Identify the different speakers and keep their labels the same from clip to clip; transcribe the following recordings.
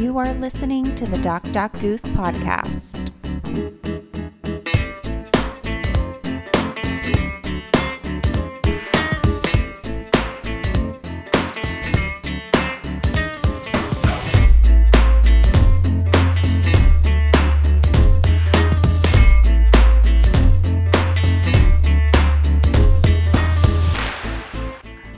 Speaker 1: You are listening to the Doc Doc Goose podcast.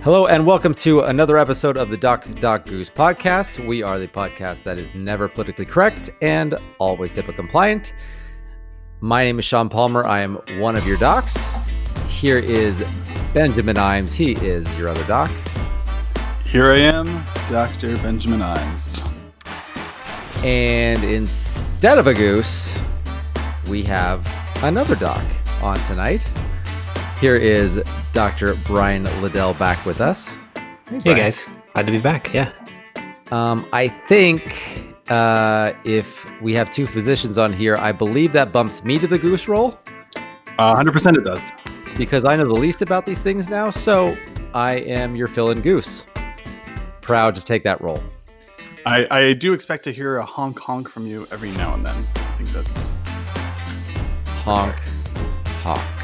Speaker 2: Hello and welcome to another episode of the Doc Doc Goose podcast. We are the podcast that is never politically correct and always HIPAA compliant. My name is Sean Palmer. I am one of your docs. Here is Benjamin Imes. He is your other doc.
Speaker 3: Here I am, Dr. Benjamin Imes.
Speaker 2: And instead of a goose, we have another doc on tonight. Here is Dr. Brian Liddell back with us.
Speaker 4: Hey
Speaker 2: Brian.
Speaker 4: guys, glad to be back. Yeah.
Speaker 2: Um, I think uh, if we have two physicians on here, I believe that bumps me to the goose role
Speaker 3: Uh, 100% it does.
Speaker 2: because I know the least about these things now. So I am your fill in goose. Proud to take that role.
Speaker 3: I, I do expect to hear a honk honk from you every now and then. I think that's.
Speaker 2: Honk, honk.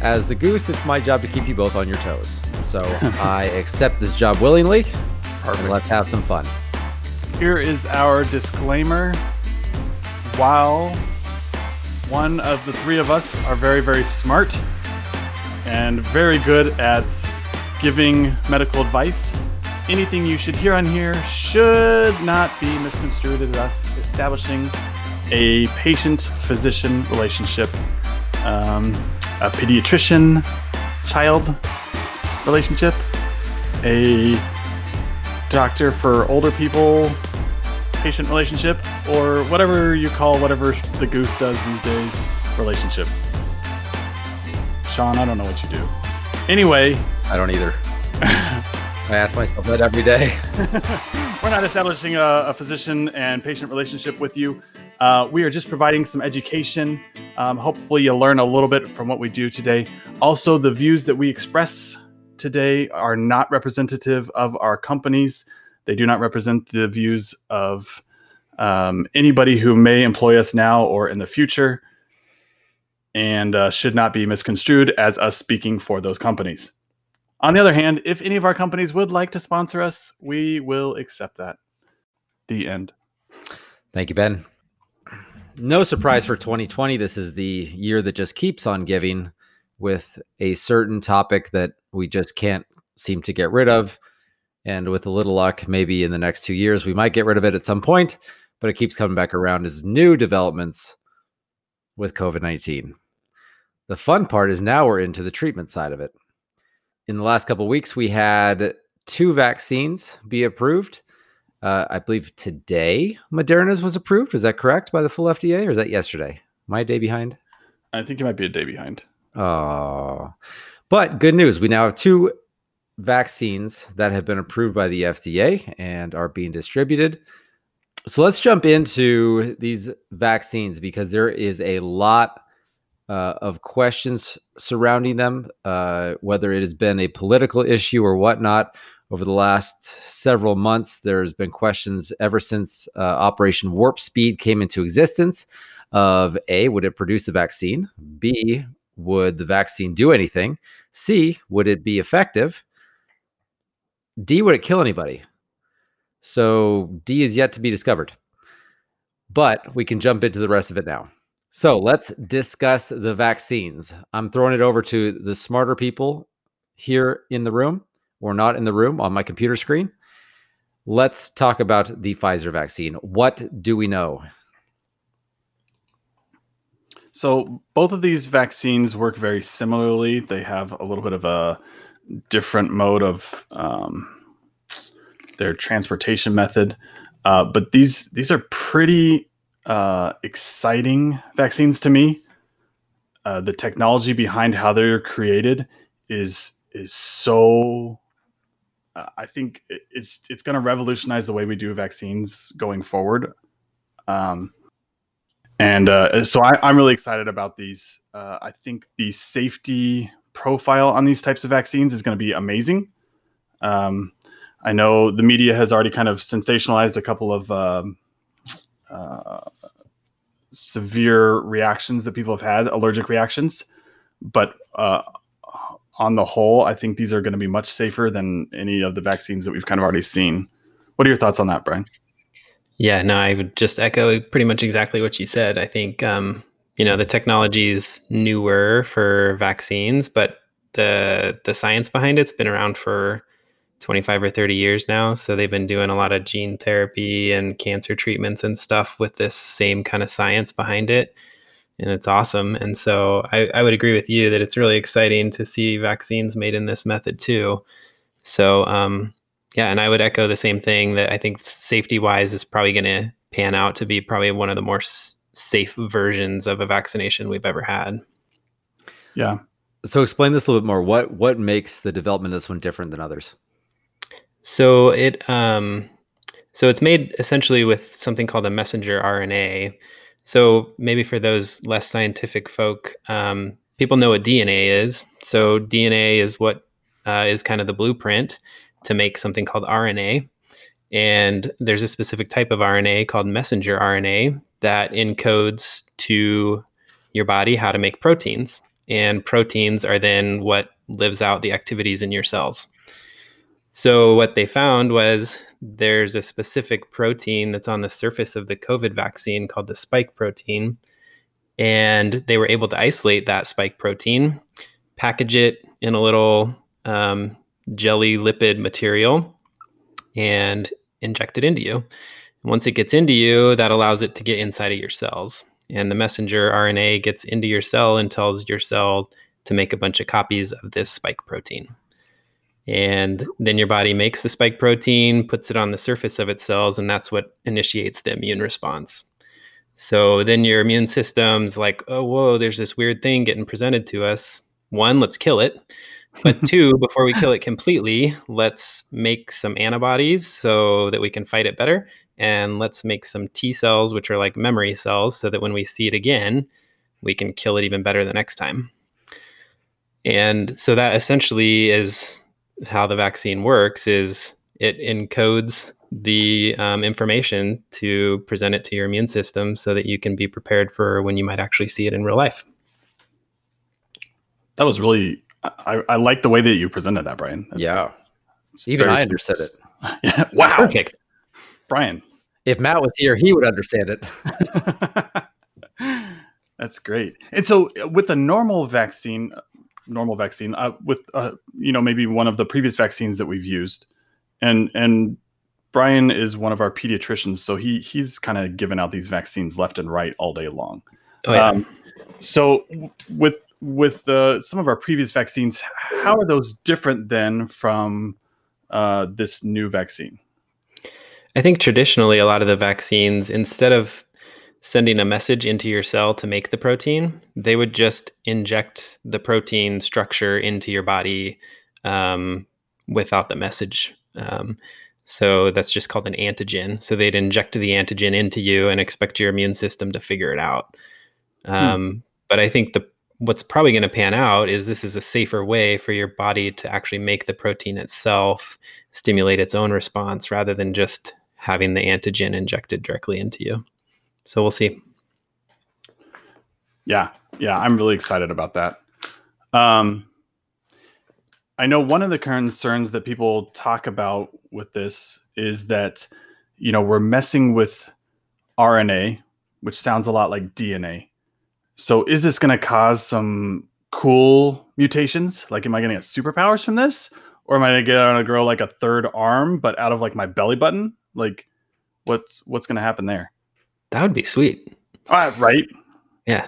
Speaker 2: As the goose, it's my job to keep you both on your toes. So I accept this job willingly. And let's have some fun.
Speaker 3: Here is our disclaimer. While one of the three of us are very, very smart and very good at giving medical advice, anything you should hear on here should not be misconstrued as us establishing a patient physician relationship, um, a pediatrician child relationship, a doctor for older people patient relationship, or whatever you call whatever the goose does these days relationship. Sean, I don't know what you do. Anyway,
Speaker 2: I don't either. I ask myself that every day.
Speaker 3: we're not establishing a, a physician and patient relationship with you. Uh, we are just providing some education. Um, hopefully, you'll learn a little bit from what we do today. Also, the views that we express today are not representative of our companies. They do not represent the views of um, anybody who may employ us now or in the future, and uh, should not be misconstrued as us speaking for those companies. On the other hand, if any of our companies would like to sponsor us, we will accept that. The end.
Speaker 2: Thank you, Ben. No surprise for 2020. This is the year that just keeps on giving with a certain topic that we just can't seem to get rid of. And with a little luck, maybe in the next two years, we might get rid of it at some point, but it keeps coming back around as new developments with COVID 19. The fun part is now we're into the treatment side of it. In the last couple weeks, we had two vaccines be approved. Uh, I believe today Moderna's was approved. Was that correct by the full FDA, or is that yesterday? Am I a day behind?
Speaker 3: I think you might be a day behind.
Speaker 2: Oh, but good news. We now have two vaccines that have been approved by the FDA and are being distributed. So let's jump into these vaccines because there is a lot uh, of questions surrounding them, uh, whether it has been a political issue or whatnot. Over the last several months, there's been questions ever since uh, Operation Warp Speed came into existence of A, would it produce a vaccine? B, would the vaccine do anything? C, would it be effective? D, would it kill anybody? So D is yet to be discovered. But we can jump into the rest of it now. So let's discuss the vaccines. I'm throwing it over to the smarter people here in the room or not in the room on my computer screen. Let's talk about the Pfizer vaccine. What do we know?
Speaker 3: So both of these vaccines work very similarly. They have a little bit of a different mode of um, their transportation method, uh, but these these are pretty uh, exciting vaccines to me. Uh, the technology behind how they're created is is so. Uh, I think it's it's going to revolutionize the way we do vaccines going forward. Um, and uh, so I, I'm really excited about these. Uh, I think the safety profile on these types of vaccines is going to be amazing. Um, I know the media has already kind of sensationalized a couple of um, uh, severe reactions that people have had, allergic reactions. But uh, on the whole, I think these are going to be much safer than any of the vaccines that we've kind of already seen. What are your thoughts on that, Brian?
Speaker 4: Yeah, no, I would just echo pretty much exactly what you said. I think um, you know the technology is newer for vaccines, but the the science behind it's been around for 25 or 30 years now. So they've been doing a lot of gene therapy and cancer treatments and stuff with this same kind of science behind it. And it's awesome. And so I, I would agree with you that it's really exciting to see vaccines made in this method too. So, um, yeah, and I would echo the same thing that I think safety wise is probably going to pan out to be probably one of the more s- safe versions of a vaccination we've ever had.
Speaker 3: Yeah.
Speaker 2: So explain this a little bit more. What what makes the development of this one different than others?
Speaker 4: So it um, so it's made essentially with something called a messenger RNA. So maybe for those less scientific folk, um, people know what DNA is. So DNA is what uh, is kind of the blueprint to make something called RNA. And there's a specific type of RNA called messenger RNA that encodes to your body how to make proteins. And proteins are then what lives out the activities in your cells. So, what they found was there's a specific protein that's on the surface of the COVID vaccine called the spike protein. And they were able to isolate that spike protein, package it in a little um, jelly lipid material, and inject it into you. Once it gets into you, that allows it to get inside of your cells. And the messenger RNA gets into your cell and tells your cell to make a bunch of copies of this spike protein. And then your body makes the spike protein, puts it on the surface of its cells, and that's what initiates the immune response. So then your immune system's like, oh, whoa, there's this weird thing getting presented to us. One, let's kill it. But two, before we kill it completely, let's make some antibodies so that we can fight it better. And let's make some T cells, which are like memory cells, so that when we see it again, we can kill it even better the next time. And so that essentially is how the vaccine works is it encodes the um, information to present it to your immune system so that you can be prepared for when you might actually see it in real life.
Speaker 3: That was really, I, I like the way that you presented that, Brian.
Speaker 2: Yeah.
Speaker 3: It's
Speaker 2: Even I understood it.
Speaker 3: yeah. Wow.
Speaker 4: Perfect.
Speaker 3: Brian.
Speaker 2: If Matt was here, he would understand it.
Speaker 3: That's great. And so, uh, with a normal vaccine, normal vaccine, uh, with uh, you know maybe one of the previous vaccines that we've used, and and Brian is one of our pediatricians, so he he's kind of given out these vaccines left and right all day long.
Speaker 4: Oh, yeah.
Speaker 3: Um, so with with uh, some of our previous vaccines, how are those different then from uh, this new vaccine?
Speaker 4: I think traditionally, a lot of the vaccines, instead of sending a message into your cell to make the protein, they would just inject the protein structure into your body um, without the message. Um, so that's just called an antigen. So they'd inject the antigen into you and expect your immune system to figure it out. Um, But I think the what's probably going to pan out is this is a safer way for your body to actually make the protein itself stimulate its own response rather than just having the antigen injected directly into you. So we'll see.
Speaker 3: Yeah, yeah, I'm really excited about that. Um, I know one of the concerns that people talk about with this is that you know we're messing with RNA, which sounds a lot like DNA. So is this going to cause some cool mutations? Like, am I going to get superpowers from this, or am I going to get on to grow like a third arm, but out of like my belly button? Like, what's what's going to happen there?
Speaker 4: That would be sweet.
Speaker 3: Uh, right?
Speaker 4: Yeah.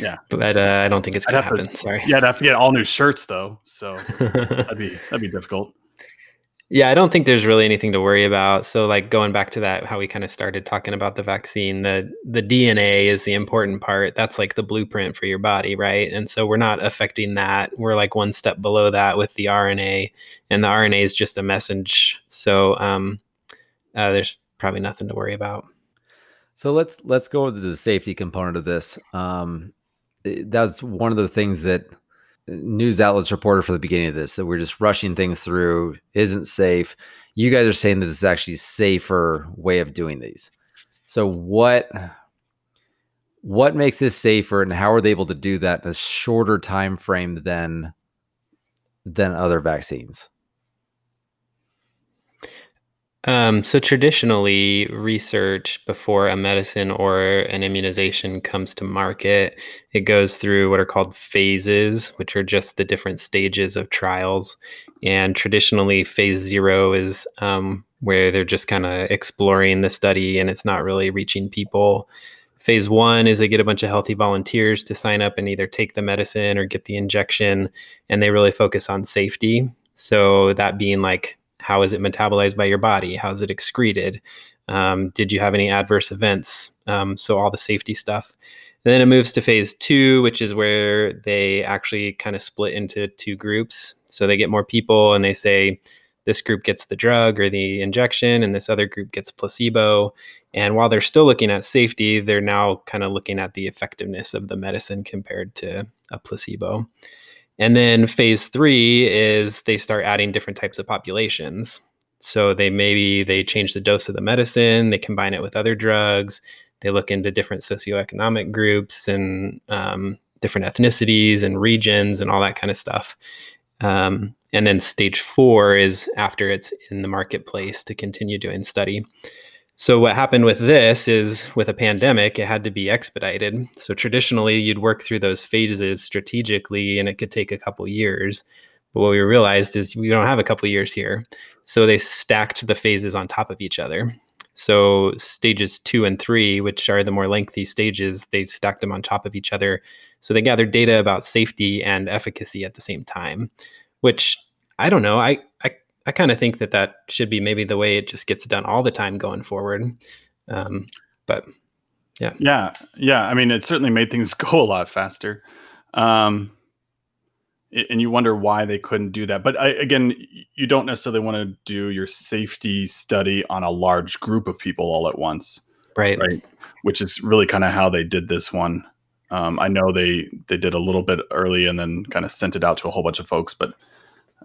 Speaker 3: Yeah.
Speaker 4: But uh, I don't think it's to
Speaker 3: have to-
Speaker 4: happen. Sorry.
Speaker 3: Yeah, I'd have to get all new shirts though, so that'd be that'd be difficult.
Speaker 4: Yeah, I don't think there's really anything to worry about. So like going back to that how we kind of started talking about the vaccine, the the DNA is the important part. That's like the blueprint for your body, right? And so we're not affecting that. We're like one step below that with the RNA and the RNA is just a message. So um uh, there's probably nothing to worry about.
Speaker 2: So let's let's go into the safety component of this. Um, eh, that's one of the things that news outlets reported from the beginning of this that we're just rushing things through, isn't safe. You guys are saying that this is actually a safer way of doing these. So what what makes this safer and how are they able to do that in a shorter time frame than than other vaccines?
Speaker 4: Um, so traditionally, research before a medicine or an immunization comes to market, it goes through what are called phases, which are just the different stages of trials. And traditionally, phase zero is um, where they're just kind of exploring the study and it's not really reaching people. Phase one is they get a bunch of healthy volunteers to sign up and either take the medicine or get the injection, and they really focus on safety. So, that being like how is it metabolized by your body? How is it excreted? Um, did you have any adverse events? Um, so all the safety stuff. And then it moves to phase two, which is where they actually kind of split into two groups. So they get more people and they say this group gets the drug or the injection and this other group gets placebo. And while they're still looking at safety, they're now kind of looking at the effectiveness of the medicine compared to a placebo. And then phase three is they start adding different types of populations. So they maybe they change the dose of the medicine, they combine it with other drugs, they look into different socioeconomic groups and um, different ethnicities and regions and all that kind of stuff. Um, and then stage four is after it's in the marketplace to continue doing study. So what happened with this is with a pandemic, it had to be expedited. So traditionally, you'd work through those phases strategically, and it could take a couple years. But what we realized is we don't have a couple years here. So they stacked the phases on top of each other. So stages two and three, which are the more lengthy stages, they stacked them on top of each other. So they gathered data about safety and efficacy at the same time, which I don't know. I, I I kind of think that that should be maybe the way it just gets done all the time going forward. Um, but yeah,
Speaker 3: yeah, yeah. I mean, it certainly made things go a lot faster. Um, and you wonder why they couldn't do that. But I, again, you don't necessarily want to do your safety study on a large group of people all at once,
Speaker 4: right?
Speaker 3: Right, which is really kind of how they did this one. Um, I know they they did a little bit early and then kind of sent it out to a whole bunch of folks, but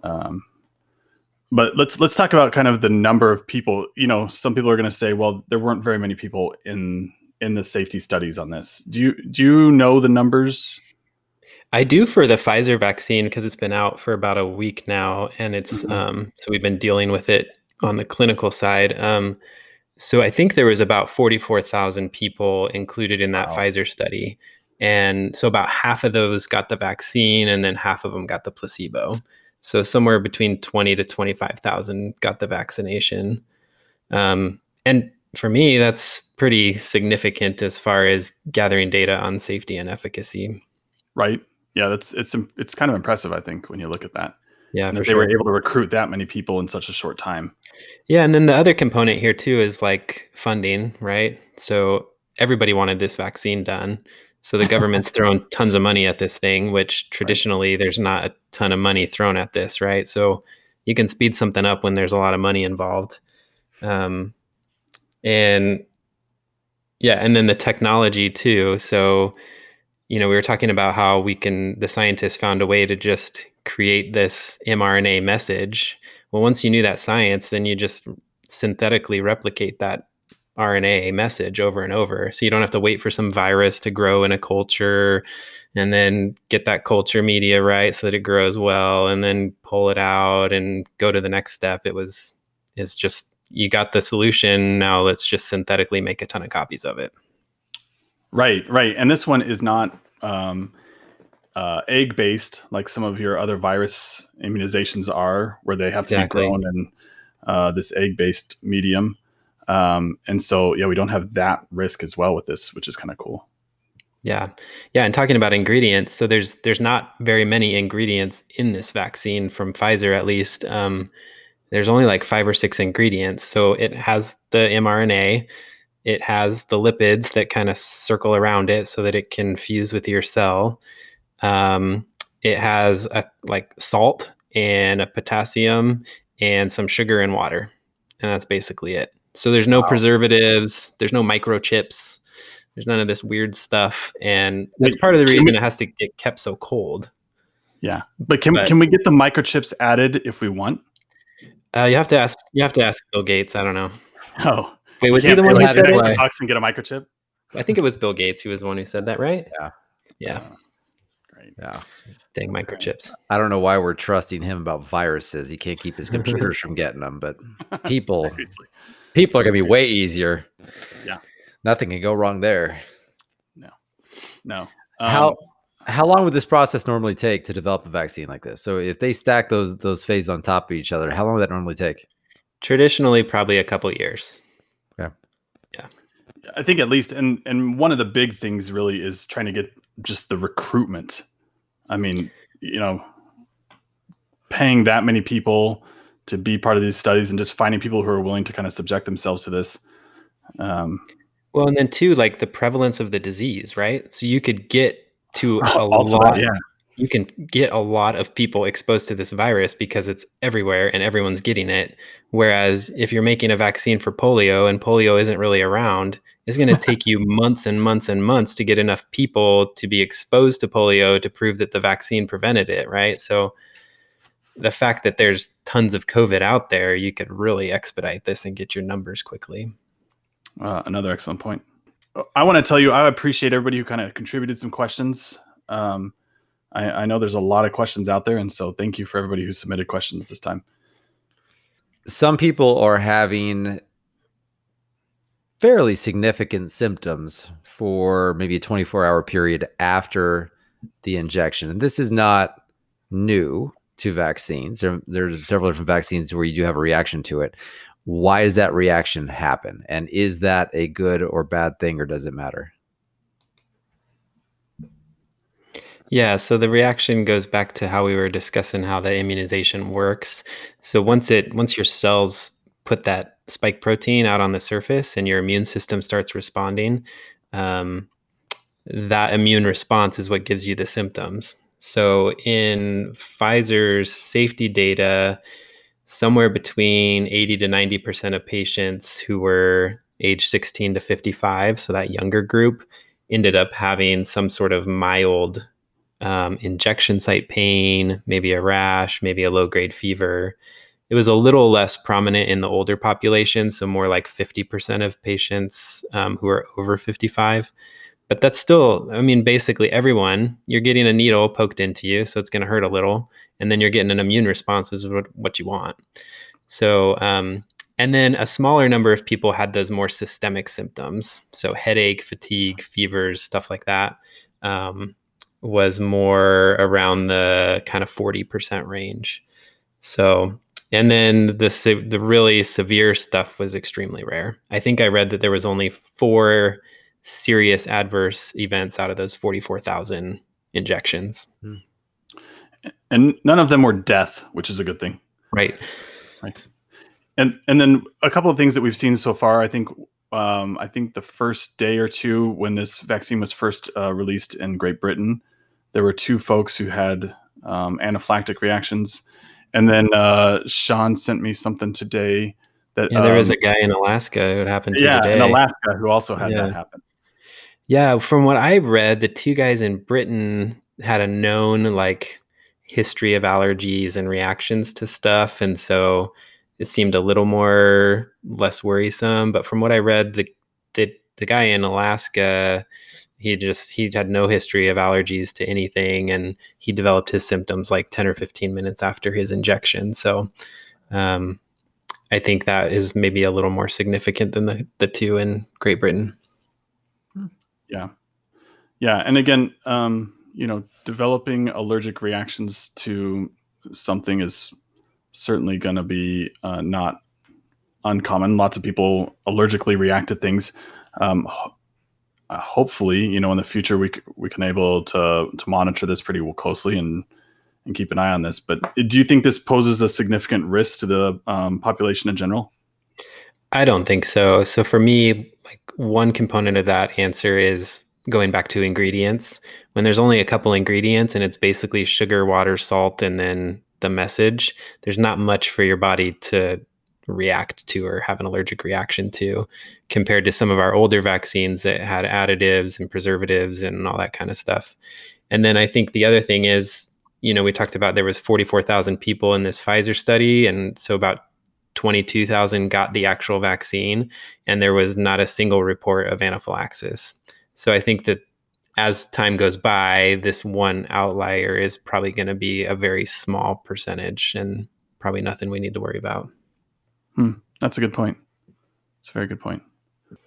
Speaker 3: um, but let's let's talk about kind of the number of people. You know, some people are going to say, well, there weren't very many people in in the safety studies on this. Do you do you know the numbers?
Speaker 4: I do for the Pfizer vaccine because it's been out for about a week now, and it's mm-hmm. um, so we've been dealing with it on the clinical side. Um, so I think there was about forty four thousand people included in that wow. Pfizer study, and so about half of those got the vaccine, and then half of them got the placebo. So somewhere between 20 to 25,000 got the vaccination. Um, and for me, that's pretty significant as far as gathering data on safety and efficacy.
Speaker 3: Right. Yeah, that's it's it's kind of impressive, I think, when you look at that.
Speaker 4: Yeah, for
Speaker 3: they
Speaker 4: sure.
Speaker 3: were able to recruit that many people in such a short time.
Speaker 4: Yeah, and then the other component here too is like funding, right? So everybody wanted this vaccine done. So the government's thrown tons of money at this thing, which traditionally there's not a ton of money thrown at this, right? So you can speed something up when there's a lot of money involved. Um, and yeah, and then the technology too. So, you know, we were talking about how we can, the scientists found a way to just create this mRNA message. Well, once you knew that science, then you just synthetically replicate that RNA message over and over. So you don't have to wait for some virus to grow in a culture and then get that culture media right so that it grows well and then pull it out and go to the next step. It was is just you got the solution. Now let's just synthetically make a ton of copies of it.
Speaker 3: Right, right. And this one is not um, uh, egg based like some of your other virus immunizations are, where they have exactly. to be grown in uh, this egg based medium. Um, and so, yeah, we don't have that risk as well with this, which is kind of cool.
Speaker 4: Yeah, yeah. And talking about ingredients, so there's there's not very many ingredients in this vaccine from Pfizer, at least. Um, there's only like five or six ingredients. So it has the mRNA, it has the lipids that kind of circle around it so that it can fuse with your cell. Um, it has a like salt and a potassium and some sugar and water, and that's basically it. So there's no wow. preservatives, there's no microchips, there's none of this weird stuff, and that's part of the reason it has to get kept so cold.
Speaker 3: Yeah, but can
Speaker 4: But-
Speaker 3: can we get the microchips added if we want?
Speaker 4: Uh, you have to ask. You have to ask Bill Gates. I don't know.
Speaker 3: Oh,
Speaker 4: Wait, was he the one who said
Speaker 3: 60
Speaker 4: it?
Speaker 3: bucks and get a microchip.
Speaker 4: I think it was Bill Gates who was the one who said that, right?
Speaker 2: Yeah.
Speaker 4: Yeah.
Speaker 3: Great.
Speaker 2: Yeah.
Speaker 4: Dang microchips.
Speaker 2: I don't know why we're trusting him about viruses. He can't keep his computers from getting them, but People.
Speaker 3: Seriously.
Speaker 2: people are going to be way easier.
Speaker 3: Yeah.
Speaker 2: Nothing can go wrong there.
Speaker 3: No. No.
Speaker 2: How
Speaker 3: Um,
Speaker 2: how long would this process normally take to develop a vaccine like this? So if they stack those those phases on top of each other, how long would that normally take?
Speaker 4: Traditionally, probably a couple years. Yeah. Yeah.
Speaker 3: I think at least, and and one of the big things really is trying to get just the recruitment. I mean, you know, paying that many people to be part of these studies and just finding people who are willing to kind of subject themselves to this. Um,
Speaker 4: Well, and then too, like the prevalence of the disease, right? So you could get to a lot.
Speaker 3: that, yeah,
Speaker 4: You can get a lot of people exposed to this virus because it's everywhere and everyone's getting it. Whereas if you're making a vaccine for polio and polio isn't really around, it's going to take you months and months and months to get enough people to be exposed to polio to prove that the vaccine prevented it, right? So the fact that there's tons of COVID out there, you could really expedite this and get your numbers quickly.
Speaker 3: Uh, another excellent point. I want to tell you, I appreciate everybody who kind of contributed some questions. Um, I, I know there's a lot of questions out there, and so thank you for everybody who submitted questions this time.
Speaker 2: Some people are having fairly significant symptoms for maybe a 24 hour period after the injection. And this is not new to vaccines. There, there's several different vaccines where you do have a reaction to it. Why does that reaction happen? And is that a good or bad thing, or does it matter?
Speaker 4: Yeah, so the reaction goes back to how we were discussing how the immunization works. So once it once your cells put that spike protein out on the surface and your immune system starts responding, um, that immune response is what gives you the symptoms. So in Pfizer's safety data, somewhere between 80 to 90% of patients who were age 16 to 55, so that younger group, ended up having some sort of mild um, injection site pain, maybe a rash, maybe a low grade fever. It was a little less prominent in the older population, so more like 50% of patients um, who are over 55. But that's still, I mean, basically everyone, you're getting a needle poked into you, so it's going to hurt a little. And then you're getting an immune response, which is what, you want. So, um, and then a smaller number of people had those more systemic symptoms. So, headache, fatigue, fevers, stuff like that. Um, was more around the kind of 40% range. So, and then the the really severe stuff was extremely rare. I think I read that there was only four serious adverse events out of those 44,000 injections.
Speaker 3: And none of them were death, which is a good thing.
Speaker 4: Right. Right.
Speaker 3: And and then a couple of things that we've seen so far. I think um, I think the first day or two when this vaccine was first uh, released in Great Britain, there were two folks who had um, anaphylactic reactions, and then uh, Sean sent me something today that
Speaker 4: Yeah, there was
Speaker 3: um,
Speaker 4: a guy in Alaska who happened to
Speaker 3: yeah
Speaker 4: today.
Speaker 3: in Alaska who also had
Speaker 4: Yeah.
Speaker 3: that happen.
Speaker 4: Yeah, from what I read, the two guys in Britain had a known like history of allergies and reactions to stuff, and so it seemed a little more less worrisome. But from what I read, the the the guy in Alaska, he just he had no history of allergies to anything, and he developed his symptoms like ten or fifteen minutes after his injection. So. Um, I think that is maybe a little more significant than the, the two in Great Britain.
Speaker 3: Yeah. Yeah. And again, um, you know, developing allergic reactions to something is certainly going to be uh, not uncommon. Lots of people allergically react to things. Um, uh, hopefully, you know, in the future, we, we can able to, to monitor this pretty closely and, and keep an eye on this. But do you think this poses a significant risk to the um, population in general?
Speaker 4: I don't think so. So for me, like one component of that answer is going back to ingredients. When there's only a couple ingredients and it's basically sugar, water, salt, and then the message, there's not much for your body to react to or have an allergic reaction to compared to some of our older vaccines that had additives and preservatives and all that kind of stuff. And then I think the other thing is you know, we talked about there was 44,000 people in this Pfizer study, and so about 22,000 got the actual vaccine, and there was not a single report of anaphylaxis. So I think that as time goes by, this one outlier is probably going to be a very small percentage and probably nothing we need to worry about.
Speaker 3: Hmm, that's a good point. It's a very good point.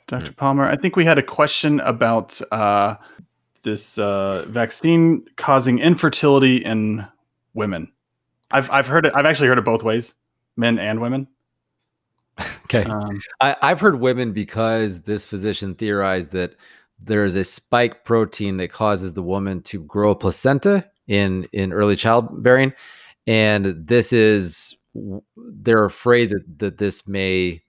Speaker 3: Dr. Palmer, I think we had a question about uh, this uh, vaccine causing infertility in women. I've, I've heard it. I've actually heard it both ways, men and women.
Speaker 2: Okay.
Speaker 3: Um,
Speaker 2: I, I've heard women because this physician theorized that there is a spike protein that causes the woman to grow a placenta in in early childbearing, and this is they're afraid that that this may,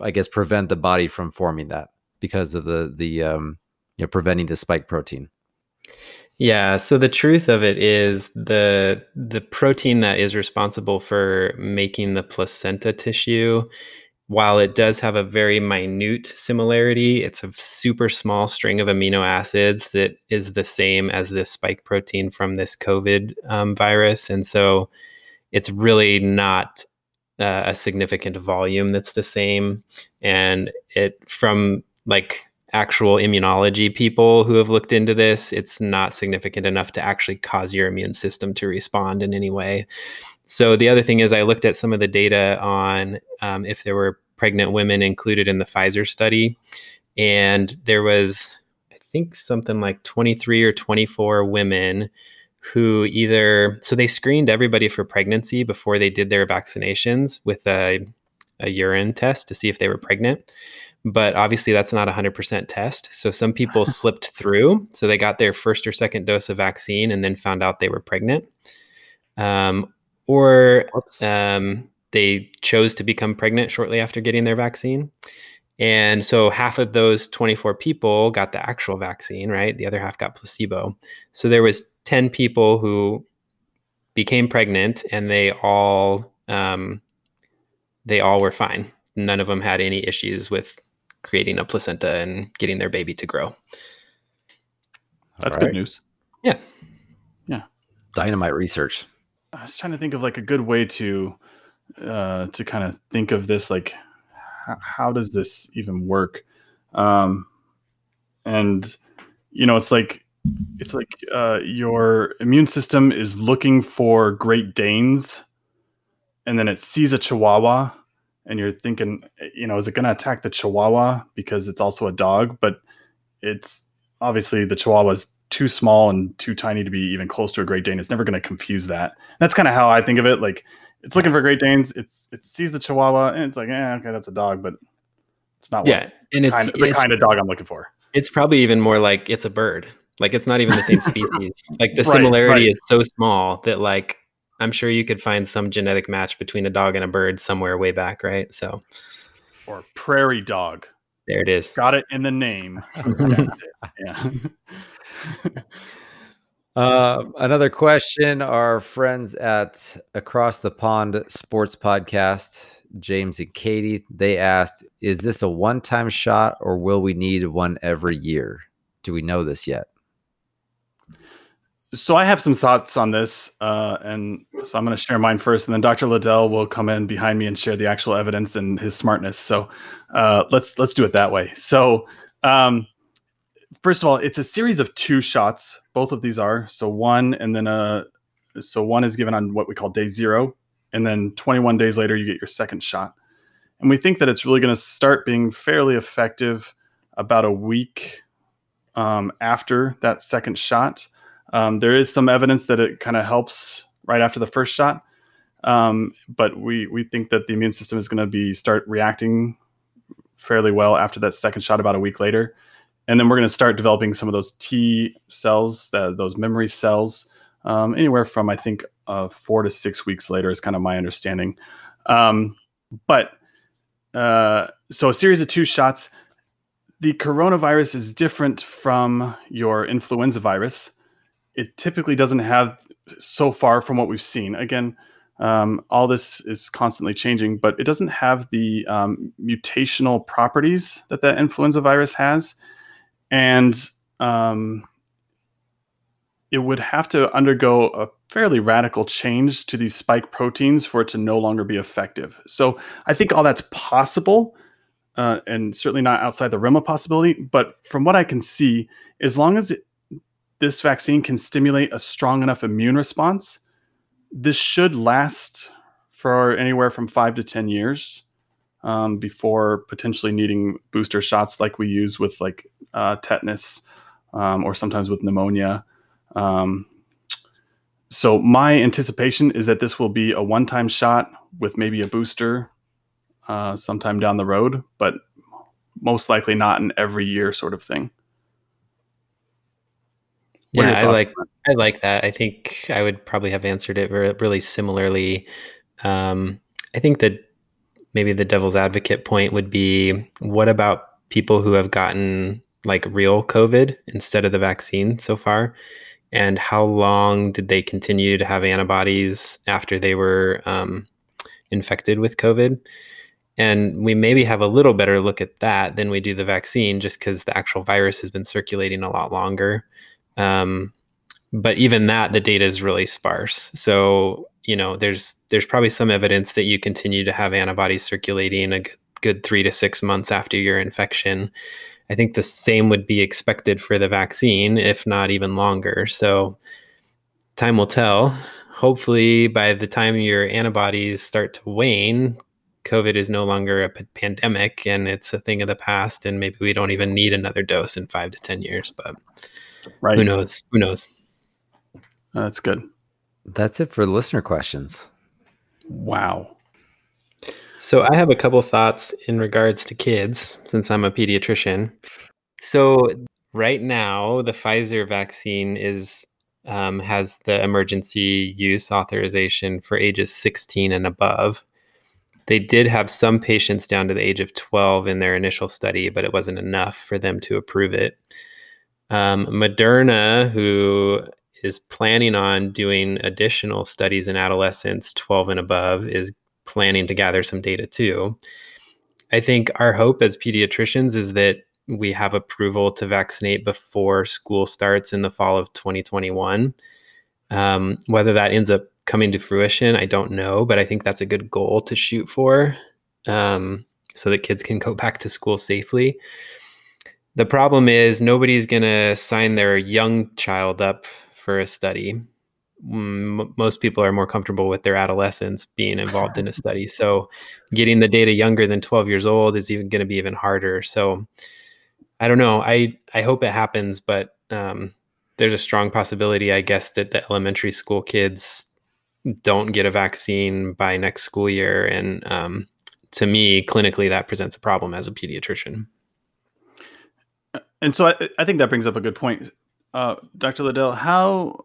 Speaker 2: I guess, prevent the body from forming that because of the the um, you know preventing the spike protein.
Speaker 4: Yeah, so the truth of it is the the protein that is responsible for making the placenta tissue while it does have a very minute similarity, it's a super small string of amino acids that is the same as this spike protein from this COVID um, virus. And so it's really not uh, a significant volume that's the same. And it, from like actual immunology people who have looked into this, it's not significant enough to actually cause your immune system to respond in any way so the other thing is i looked at some of the data on um, if there were pregnant women included in the pfizer study. And there was i think something like 23 or 24 women who either so they screened everybody for pregnancy before they did their vaccinations with a, a urine test to see if they were pregnant. But obviously that's not a 100% test. So some people slipped through. So they got their first or second dose of vaccine and then found out they were pregnant. Um, or um, they chose to become pregnant shortly after getting their vaccine. And so half of those 24 people got the actual vaccine, right? The other half got placebo. So there was 10 people who became pregnant and they all um, they all were fine. None of them had any issues with creating a placenta and getting their baby to grow.
Speaker 3: That's right. good news.
Speaker 4: Yeah.
Speaker 3: Yeah.
Speaker 2: Dynamite research.
Speaker 3: I was trying to think of like a good way to uh, to kind of think of this like h- how does this even work? Um, and you know it's like it's like uh, your immune system is looking for great danes and then it sees a chihuahua and you're thinking you know is it going to attack the chihuahua because it's also a dog? But it's obviously the chihuahua is too small and too tiny to be even close to a Great Dane. It's never going to confuse that. That's kind of how I think of it. Like it's looking for Great Danes. It's it sees the Chihuahua and it's like, yeah, okay, that's a dog, but it's not.
Speaker 4: Yeah, and it's
Speaker 3: kind of, the
Speaker 4: it's,
Speaker 3: kind of dog I'm looking for.
Speaker 4: It's probably even more like it's a bird. Like it's not even the same species. like the similarity
Speaker 3: right.
Speaker 4: is so small that like I'm sure you could find some genetic match between a dog and a bird somewhere way back, right? So
Speaker 3: Or prairie dog.
Speaker 4: there it is.
Speaker 3: Got it in the name. Yeah.
Speaker 2: Um, another question. Our friends at Across the Pond Sports Podcast, James and Katie, they asked, "Is this a one-time shot, or will we need one every year? Do we know this yet?"
Speaker 3: so I have some thoughts on this, uh, and so I'm going to share mine first, and then Dr. Liddell will come in behind me and share the actual evidence and his smartness. So uh, let's let's do it that way. So um, first of all, it's a series of two shots. Both of these are so one, and then uh, so one is given on what we call day zero, and then 21 days later you get your second shot. And we think that it's really going to start being fairly effective about a week um, after that second shot. Um, there is some evidence that it kind of helps right after the first shot, um, but we we think that the immune system is going to be start reacting fairly well after that second shot about a week later, and then we're going to start developing some of those T cells, that, those memory cells, um, anywhere from I think uh, four to six weeks later is kind of my understanding. Um, but uh, so a series of two shots. The coronavirus is different from your influenza virus it typically doesn't have so far from what we've seen. Again, um, all this is constantly changing, but it doesn't have the um, mutational properties that that influenza virus has, and um, it would have to undergo a fairly radical change to these spike proteins for it to no longer be effective. So I think all that's possible, uh, and certainly not outside the realm of possibility. But from what I can see, as long as it, this vaccine can stimulate a strong enough immune response, this should last for anywhere from five to ten years um, before potentially needing booster shots, like we use with like uh, tetanus um, or sometimes with pneumonia. Um, so my anticipation is that this will be a one-time shot with maybe a booster uh, sometime down the road, but most likely not an every year sort of thing.
Speaker 4: yeah, I like I like that. I think I would probably have answered it really similarly. Um, I think that maybe the devil's advocate point would be what about people who have gotten like real COVID instead of the vaccine so far? And how long did they continue to have antibodies after they were um, infected with COVID? And we maybe have a little better look at that than we do the vaccine, just because the actual virus has been circulating a lot longer. Um, but even that, the data is really sparse. So you know, there's there's probably some evidence that you continue to have antibodies circulating a good three to six months after your infection. I think the same would be expected for the vaccine, if not even longer. So, time will tell. Hopefully, by the time your antibodies start to wane, COVID is no longer a p- pandemic and it's a thing of the past, and maybe we don't even need another dose in five to 10 years. But right. who knows? Who knows?
Speaker 3: That's good.
Speaker 2: That's it for listener questions.
Speaker 3: Wow.
Speaker 4: So I have a couple thoughts in regards to kids since I'm a pediatrician. So right now, the Pfizer vaccine is um, has the emergency use authorization for ages 16 and above. They did have some patients down to the age of 12 in their initial study, but it wasn't enough for them to approve it. Um, Moderna, who is planning on doing additional studies in adolescents 12 and above, is planning to gather some data too. I think our hope as pediatricians is that we have approval to vaccinate before school starts in the fall of 2021. Um, whether that ends up coming to fruition, I don't know, but I think that's a good goal to shoot for um, so that kids can go back to school safely. The problem is nobody's going to sign their young child up for a study m- most people are more comfortable with their adolescents being involved in a study. So getting the data younger than 12 years old is even going to be even harder. So I don't know. I, I hope it happens, but um, there's a strong possibility, I guess, that the elementary school kids don't get a vaccine by next school year. And um, to me, clinically, that presents a problem as a pediatrician.
Speaker 3: And so I, I think that brings up a good point. Uh, Dr. Liddell, how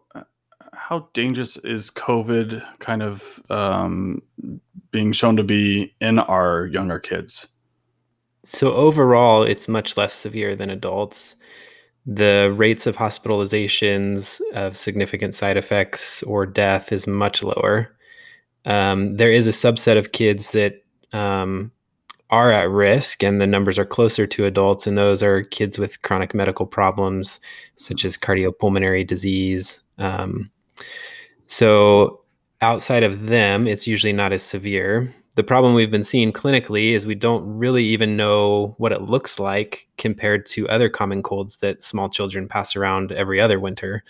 Speaker 3: how dangerous is COVID kind of um, being shown to be in our younger kids?
Speaker 4: So, overall, it's much less severe than adults. The rates of hospitalizations, of significant side effects, or death is much lower. Um, there is a subset of kids that um, are at risk, and the numbers are closer to adults, and those are kids with chronic medical problems such as cardiopulmonary disease, um, so outside of them, it's usually not as severe. The problem we've been seeing clinically is we don't really even know what it looks like compared to other common colds that small children pass around every other winter.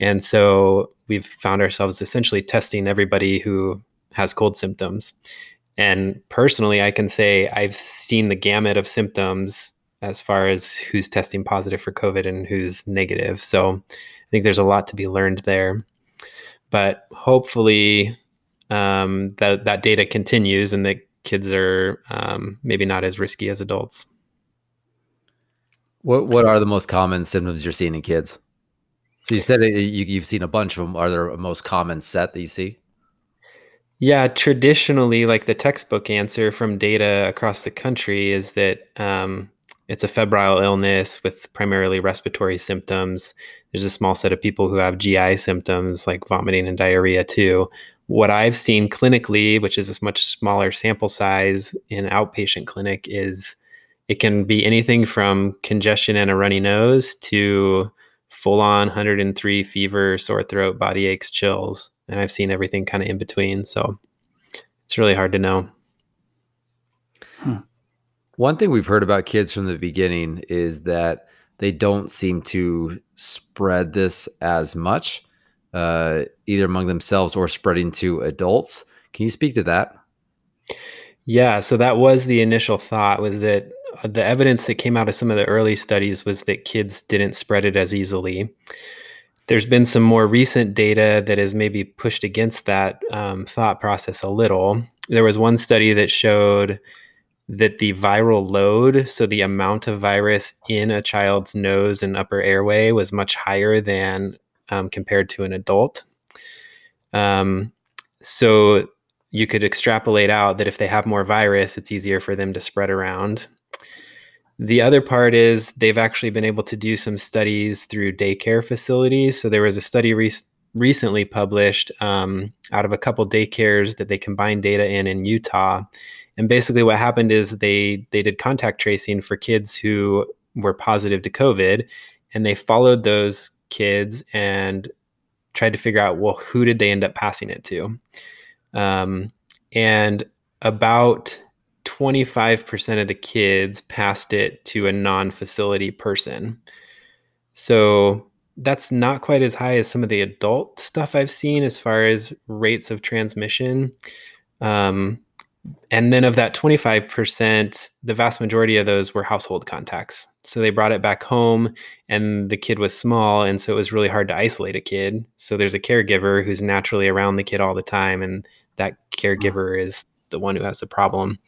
Speaker 4: And so we've found ourselves essentially testing everybody who has cold symptoms. And personally, I can say I've seen the gamut of symptoms as far as who's testing positive for COVID and who's negative. So I think there's a lot to be learned there but hopefully um, that that data continues and that kids are um, maybe not as risky as adults.
Speaker 2: What what are the most common symptoms you're seeing in kids? So you said you, you've seen a bunch of them. Are there a most common set that you see?
Speaker 4: Yeah, traditionally, like the textbook answer from data across the country is that um, it's a febrile illness with primarily respiratory symptoms there's a small set of people who have GI symptoms like vomiting and diarrhea too. What I've seen clinically, which is a much smaller sample size in outpatient clinic, is it can be anything from congestion and a runny nose to full on 103 fever, sore throat, body aches, chills, and I've seen everything kind of in between. So it's really hard to know.
Speaker 2: One thing we've heard about kids from the beginning is that they don't seem to spread this as much, uh, either among themselves or spreading to adults. Can you speak to that?
Speaker 4: Yeah, so that was the initial thought was that uh, the evidence that came out of some of the early studies was that kids didn't spread it as easily. There's been some more recent data that has maybe pushed against that um, thought process a little. There was one study that showed that the viral load, so the amount of virus in a child's nose and upper airway, was much higher than um, compared to an adult. Um, so you could extrapolate out that if they have more virus, it's easier for them to spread around. The other part is they've actually been able to do some studies through daycare facilities. So there was a study re- recently published um, out of a couple daycares that they combined data in in Utah. And basically, what happened is they they did contact tracing for kids who were positive to COVID, and they followed those kids and tried to figure out well who did they end up passing it to. Um, and about 25% of the kids passed it to a non facility person. So that's not quite as high as some of the adult stuff I've seen as far as rates of transmission. Um, and then of that 25%, the vast majority of those were household contacts. So they brought it back home and the kid was small. And so it was really hard to isolate a kid. So there's a caregiver who's naturally around the kid all the time. And that caregiver is the one who has the problem.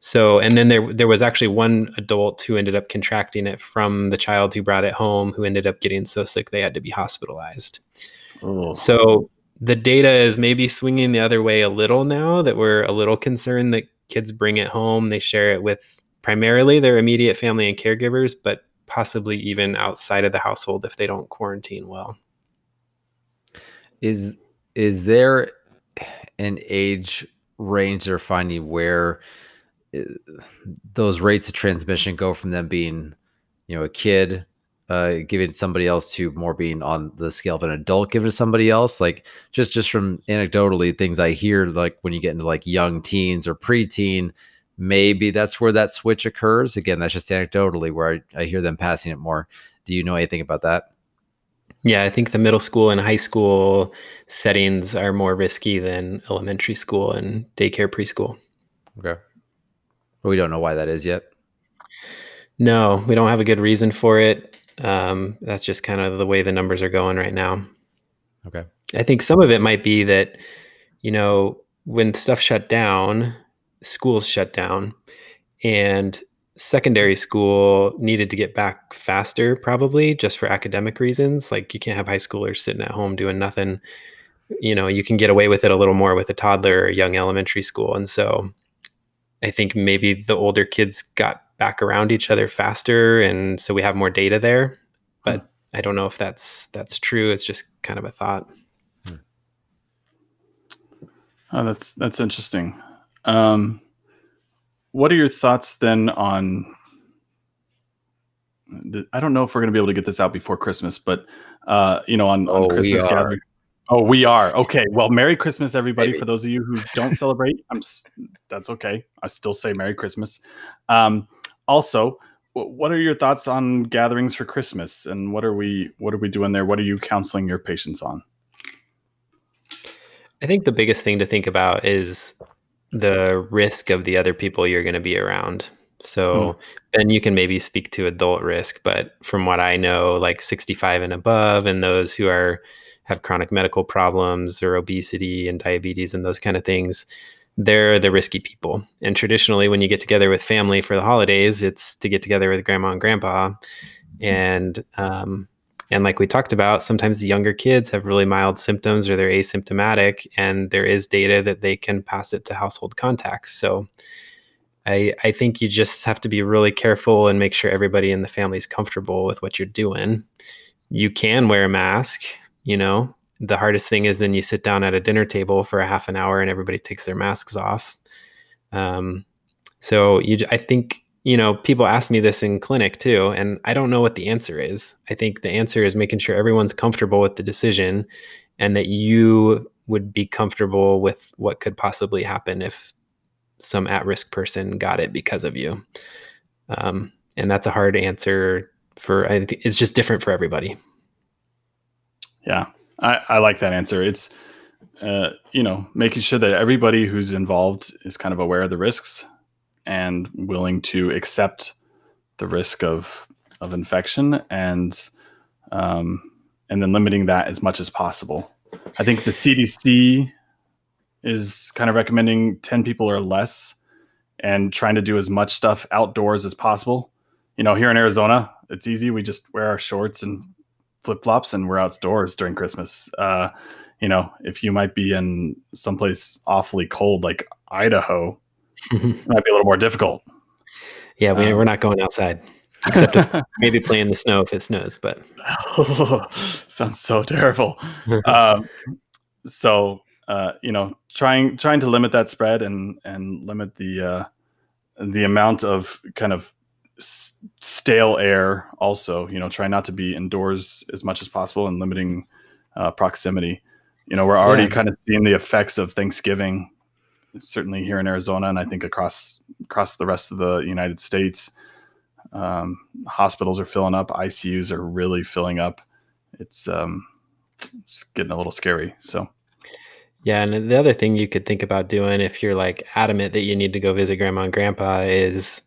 Speaker 4: So, and then there there was actually one adult who ended up contracting it from the child who brought it home, who ended up getting so sick they had to be hospitalized. Oh. So the data is maybe swinging the other way a little now that we're a little concerned that kids bring it home, they share it with primarily their immediate family and caregivers, but possibly even outside of the household if they don't quarantine well.
Speaker 2: Is is there an age range they're finding where eh, those rates of transmission go from them being, you know, a kid uh, giving somebody else to more being on the scale of an adult giving to somebody else. Like just just from anecdotally things I hear, like when you get into like young teens or preteen, maybe that's where that switch occurs. Again, that's just anecdotally where I, I hear them passing it more. Do you know anything about that?
Speaker 4: Yeah, I think the middle school and high school settings are more risky than elementary school and daycare preschool.
Speaker 2: Okay. But we don't know why that is yet.
Speaker 4: No, we don't have a good reason for it. Um, that's just kind of the way the numbers are going right now.
Speaker 2: Okay.
Speaker 4: I think some of it might be that, you know, when stuff shut down, schools shut down, and secondary school needed to get back faster, probably just for academic reasons. Like you can't have high schoolers sitting at home doing nothing. You know, you can get away with it a little more with a toddler or young elementary school. And so I think maybe the older kids got back around each other faster. And so we have more data there. But hmm. I don't know if that's that's true. It's just kind of a thought. Hmm.
Speaker 3: Oh, that's that's interesting. Um, what are your thoughts then on? The, I don't know if we're going to be able to get this out before Christmas, but uh, you know, on, oh, on Christmas gathering. Oh, we are okay. Well, Merry Christmas, everybody! Maybe. For those of you who don't celebrate, I'm that's okay. I still say Merry Christmas. Um, also, what are your thoughts on gatherings for Christmas, and what are we what are we doing there? What are you counseling your patients on?
Speaker 4: I think the biggest thing to think about is the risk of the other people you're going to be around. So, and mm. you can maybe speak to adult risk, but from what I know, like 65 and above, and those who are have chronic medical problems or obesity and diabetes and those kind of things, they're the risky people. And traditionally, when you get together with family for the holidays, it's to get together with grandma and grandpa, and um, and like we talked about, sometimes the younger kids have really mild symptoms or they're asymptomatic, and there is data that they can pass it to household contacts. So I, I think you just have to be really careful and make sure everybody in the family is comfortable with what you're doing. You can wear a mask, you know. The hardest thing is then you sit down at a dinner table for a half an hour and everybody takes their masks off. Um, so you, I think you know, people ask me this in clinic too, and I don't know what the answer is. I think the answer is making sure everyone's comfortable with the decision and that you would be comfortable with what could possibly happen if some at risk person got it because of you. Um, and that's a hard answer for, I think it's just different for everybody.
Speaker 3: Yeah, I, I like that answer. It's, uh, you know, making sure that everybody who's involved is kind of aware of the risks and willing to accept the risk of of infection and um, and then limiting that as much as possible. I think the CDC is kind of recommending 10 people or less and trying to do as much stuff outdoors as possible. You know, here in Arizona, it's easy. We just wear our shorts and flip flops and we're outdoors during Christmas. Uh, you know, if you might be in someplace awfully cold like Idaho, it might be a little more difficult.
Speaker 4: Yeah, we, um, we're not going outside except maybe play in the snow if it snows. But
Speaker 3: sounds so terrible. um, so uh, you know, trying trying to limit that spread and and limit the uh, the amount of kind of s- stale air. Also, you know, try not to be indoors as much as possible and limiting uh, proximity. You know, we're already yeah. kind of seeing the effects of Thanksgiving certainly here in Arizona, and I think across across the rest of the United States. Um, hospitals are filling up, ICUs are really filling up. It's um, it's getting a little scary. So.
Speaker 4: Yeah, and the other thing you could think about doing if you're like adamant that you need to go visit grandma and grandpa is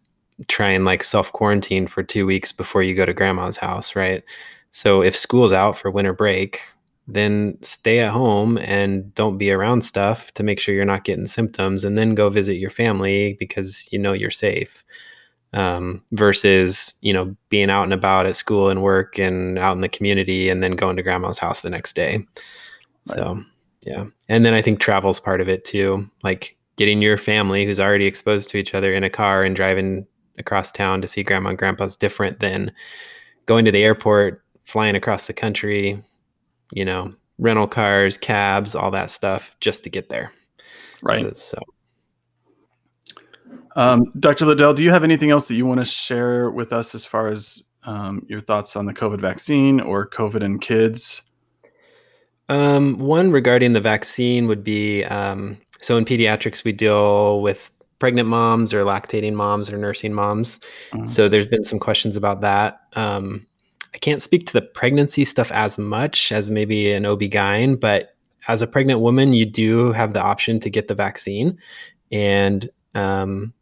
Speaker 4: try and like self quarantine for two weeks before you go to grandma's house, right? So if school's out for winter break, then stay at home and don't be around stuff to make sure you're not getting symptoms and then go visit your family because you know you're safe um, versus you know being out and about at school and work and out in the community and then going to grandma's house the next day right. so yeah and then i think travel's part of it too like getting your family who's already exposed to each other in a car and driving across town to see grandma and grandpa's different than going to the airport flying across the country you know, rental cars, cabs, all that stuff just to get there.
Speaker 3: Right. Uh, so, um, Dr. Liddell, do you have anything else that you want to share with us as far as um, your thoughts on the COVID vaccine or COVID in kids?
Speaker 4: Um, one regarding the vaccine would be um, so in pediatrics, we deal with pregnant moms or lactating moms or nursing moms. Mm-hmm. So there's been some questions about that. Um, I can't speak to the pregnancy stuff as much as maybe an OB-GYN, but as a pregnant woman, you do have the option to get the vaccine. And um,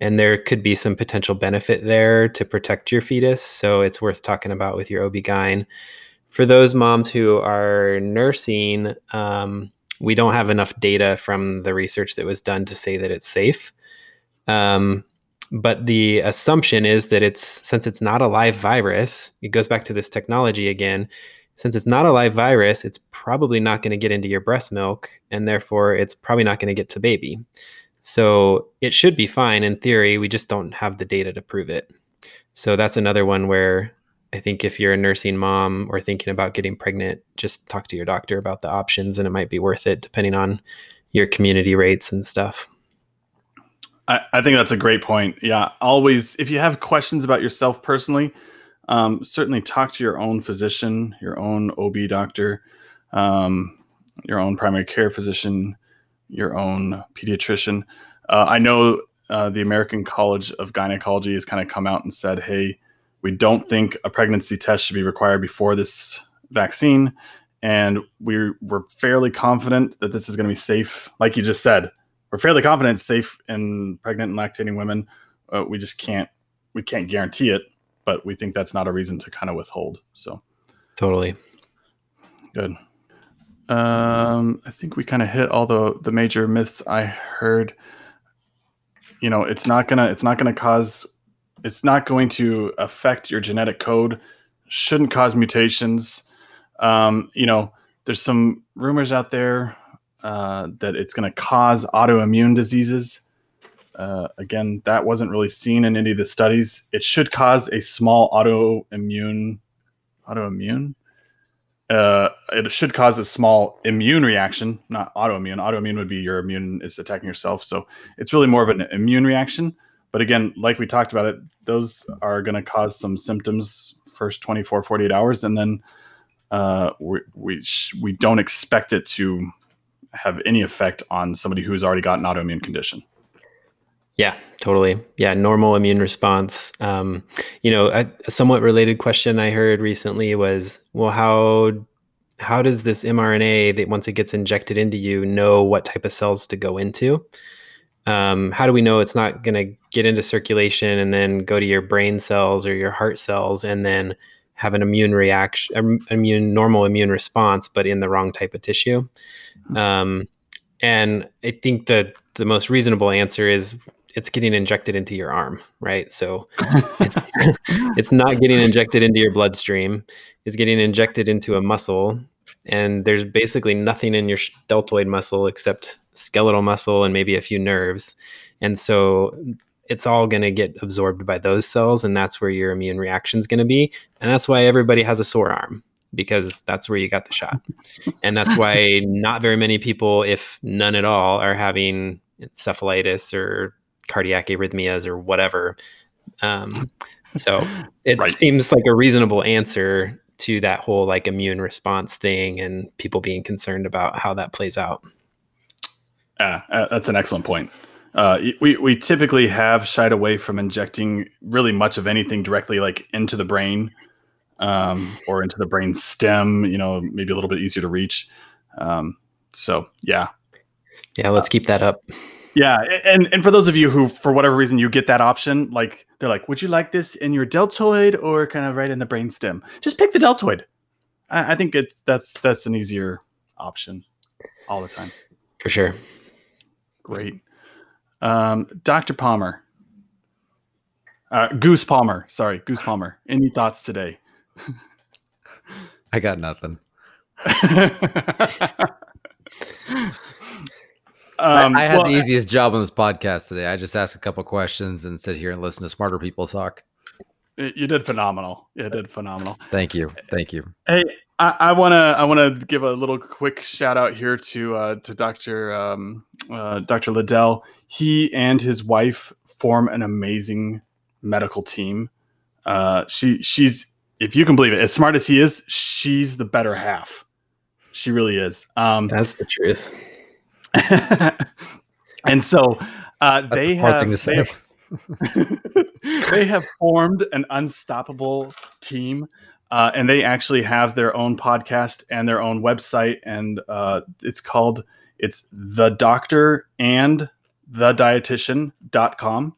Speaker 4: and there could be some potential benefit there to protect your fetus. So it's worth talking about with your OB-GYN. For those moms who are nursing, um, we don't have enough data from the research that was done to say that it's safe. Um, but the assumption is that it's since it's not a live virus it goes back to this technology again since it's not a live virus it's probably not going to get into your breast milk and therefore it's probably not going to get to baby so it should be fine in theory we just don't have the data to prove it so that's another one where i think if you're a nursing mom or thinking about getting pregnant just talk to your doctor about the options and it might be worth it depending on your community rates and stuff
Speaker 3: I, I think that's a great point. Yeah, always, if you have questions about yourself personally, um, certainly talk to your own physician, your own OB doctor, um, your own primary care physician, your own pediatrician. Uh, I know uh, the American College of Gynecology has kind of come out and said, hey, we don't think a pregnancy test should be required before this vaccine. And we're, we're fairly confident that this is going to be safe. Like you just said, we're fairly confident it's safe in pregnant and lactating women. Uh, we just can't we can't guarantee it, but we think that's not a reason to kind of withhold. So
Speaker 4: totally
Speaker 3: good. Um, I think we kind of hit all the the major myths I heard. You know, it's not gonna it's not gonna cause it's not going to affect your genetic code. Shouldn't cause mutations. Um, you know, there's some rumors out there uh, that it's going to cause autoimmune diseases. Uh, again, that wasn't really seen in any of the studies. It should cause a small autoimmune autoimmune. Uh, it should cause a small immune reaction, not autoimmune. Autoimmune would be your immune is attacking yourself. So it's really more of an immune reaction, But again, like we talked about it, those are going to cause some symptoms first 24, 48 hours, and then uh, we we, sh- we don't expect it to have any effect on somebody who's already got an autoimmune condition.
Speaker 4: Yeah, totally. Yeah, normal immune response. Um, you know, a, a somewhat related question I heard recently was, well, how how does this mRNA that once it gets injected into you know what type of cells to go into? Um, how do we know it's not going to get into circulation and then go to your brain cells or your heart cells and then have an immune reaction, immune normal immune response, but in the wrong type of tissue? Hmm. Um, and I think that the most reasonable answer is it's getting injected into your arm, right? So it's it's not getting injected into your bloodstream. It's getting injected into a muscle, and there's basically nothing in your deltoid muscle except skeletal muscle and maybe a few nerves, and so it's all going to get absorbed by those cells, and that's where your immune reaction is going to be, and that's why everybody has a sore arm because that's where you got the shot, and that's why not very many people, if none at all, are having encephalitis or cardiac arrhythmias or whatever. Um, so it right. seems like a reasonable answer to that whole like immune response thing and people being concerned about how that plays out.
Speaker 3: Uh, uh, that's an excellent point. Uh, we, we typically have shied away from injecting really much of anything directly like into the brain um, or into the brain stem, you know, maybe a little bit easier to reach. Um, so yeah.
Speaker 4: Yeah, let's keep that up.
Speaker 3: Yeah, and and for those of you who, for whatever reason, you get that option, like they're like, would you like this in your deltoid or kind of right in the brainstem? Just pick the deltoid. I, I think it's that's that's an easier option all the time.
Speaker 4: For sure.
Speaker 3: Great, um, Doctor Palmer, uh, Goose Palmer. Sorry, Goose Palmer. Any thoughts today?
Speaker 2: I got nothing. Um, I, I, had well, the easiest job on this podcast today. I just asked a couple questions and sit here and listen to smarter people talk.
Speaker 3: You did phenomenal. You did phenomenal.
Speaker 2: Thank you. Thank you.
Speaker 3: Hey, I want to I want to give a little quick shout out here to uh, to Doctor um, uh, Doctor Liddell. He and his wife form an amazing medical team. Uh, she she's if you can believe it, as smart as he is, she's the better half. She really is. Um,
Speaker 4: That's the truth.
Speaker 3: and so uh, they, have, they have they have formed an unstoppable team. Uh, and they actually have their own podcast and their own website, and uh, it's called it's the doctor and the dietitian.com.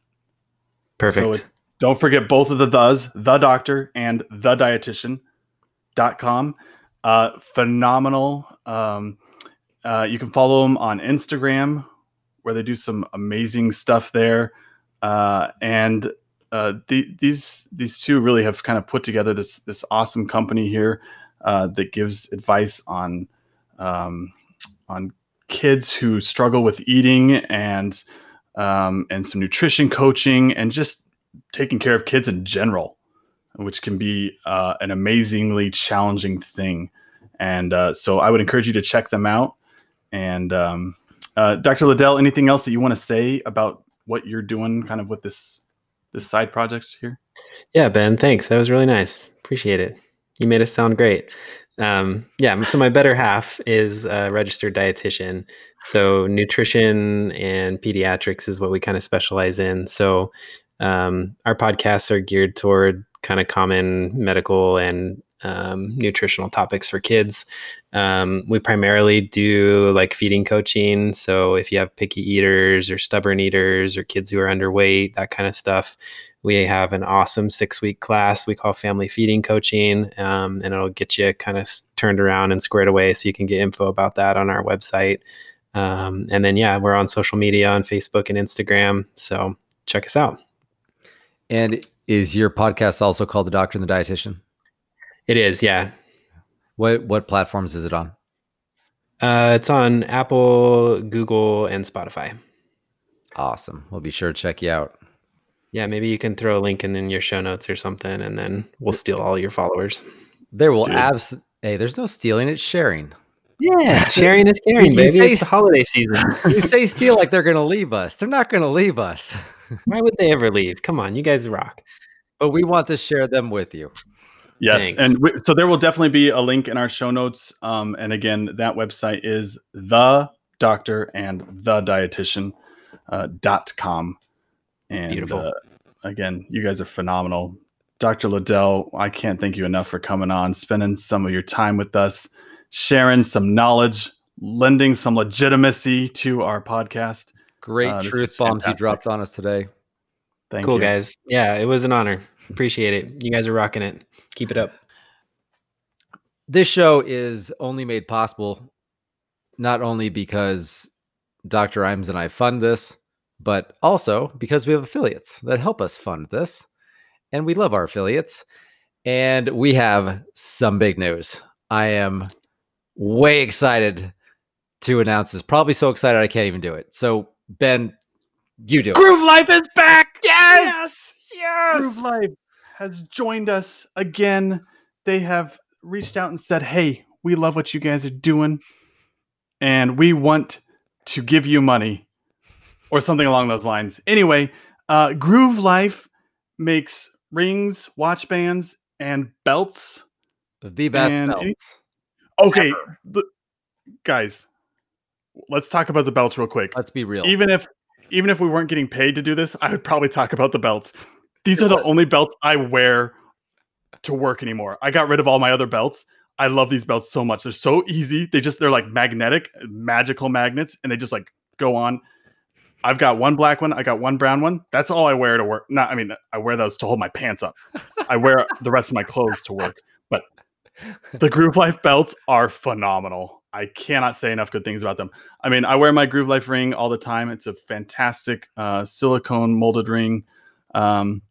Speaker 4: Perfect. So
Speaker 3: don't forget both of the does the doctor and the dietitian.com. Uh, phenomenal. Um, uh, you can follow them on Instagram, where they do some amazing stuff there. Uh, and uh, the, these these two really have kind of put together this this awesome company here uh, that gives advice on um, on kids who struggle with eating and um, and some nutrition coaching and just taking care of kids in general, which can be uh, an amazingly challenging thing. And uh, so I would encourage you to check them out. And um, uh, Dr. Liddell, anything else that you want to say about what you're doing, kind of with this this side project here?
Speaker 4: Yeah, Ben, thanks. That was really nice. Appreciate it. You made us sound great. Um, yeah, so my better half is a registered dietitian. So nutrition and pediatrics is what we kind of specialize in. So um, our podcasts are geared toward kind of common medical and um, nutritional topics for kids. Um, we primarily do like feeding coaching. So if you have picky eaters or stubborn eaters or kids who are underweight, that kind of stuff, we have an awesome six week class we call family feeding coaching. Um, and it'll get you kind of turned around and squared away. So you can get info about that on our website. Um, and then, yeah, we're on social media on Facebook and Instagram. So check us out.
Speaker 2: And is your podcast also called The Doctor and the Dietitian?
Speaker 4: It is, yeah.
Speaker 2: What what platforms is it on?
Speaker 4: Uh, it's on Apple, Google, and Spotify.
Speaker 2: Awesome. We'll be sure to check you out.
Speaker 4: Yeah, maybe you can throw a link in, in your show notes or something, and then we'll steal all your followers.
Speaker 2: There will abs. Hey, there's no stealing; it's sharing.
Speaker 4: Yeah, sharing is caring, baby. It's the holiday season.
Speaker 2: you say steal like they're going to leave us. They're not going to leave us.
Speaker 4: Why would they ever leave? Come on, you guys rock.
Speaker 2: But we want to share them with you.
Speaker 3: Yes,
Speaker 4: Thanks.
Speaker 3: and w- so there will definitely be a link in our show notes. Um, and again, that website is the doctor and the dietitian uh, dot com. And
Speaker 4: Beautiful.
Speaker 3: uh, again, you guys are phenomenal, Dr. Liddell. I can't thank you enough for coming on, spending some of your time with us, sharing some knowledge, lending some legitimacy to our podcast.
Speaker 2: Great
Speaker 3: Uh,
Speaker 2: truth bombs you dropped on us today.
Speaker 3: Thank
Speaker 4: cool
Speaker 3: you,
Speaker 4: guys. Yeah, it was an honor. Appreciate it. You guys are rocking it. Keep it up.
Speaker 2: This show is only made possible not only because Dr. Imes and I fund this, but also because we have affiliates that help us fund this. And we love our affiliates. And we have some big news. I am way excited to announce this. Probably so excited I can't even do it. So, Ben, you do it.
Speaker 3: Groove Life is back.
Speaker 2: Yes! Yes!
Speaker 3: Groove Life has joined us again. They have reached out and said, "Hey, we love what you guys are doing, and we want to give you money, or something along those lines." Anyway, uh, Groove Life makes rings, watch bands, and belts.
Speaker 2: The best
Speaker 3: And
Speaker 2: belts.
Speaker 3: any- Okay, the, guys, let's talk about the belts real quick.
Speaker 2: Let's be real.
Speaker 3: Even if even if we weren't getting paid to do this, I would probably talk about the belts. These are the only belts I wear to work anymore. I got rid of all my other belts. I love these belts so much. They're so easy. They just they're like magnetic, magical magnets, and they just like go on. I've got one black one. I got one brown one. That's all I wear to work. Not, I mean, I wear those to hold my pants up. I wear the rest of my clothes to work. But the Groove Life belts are phenomenal. I cannot say enough good things about them. I mean, I wear my Groove Life ring all the time. It's a fantastic uh, silicone molded ring. Um,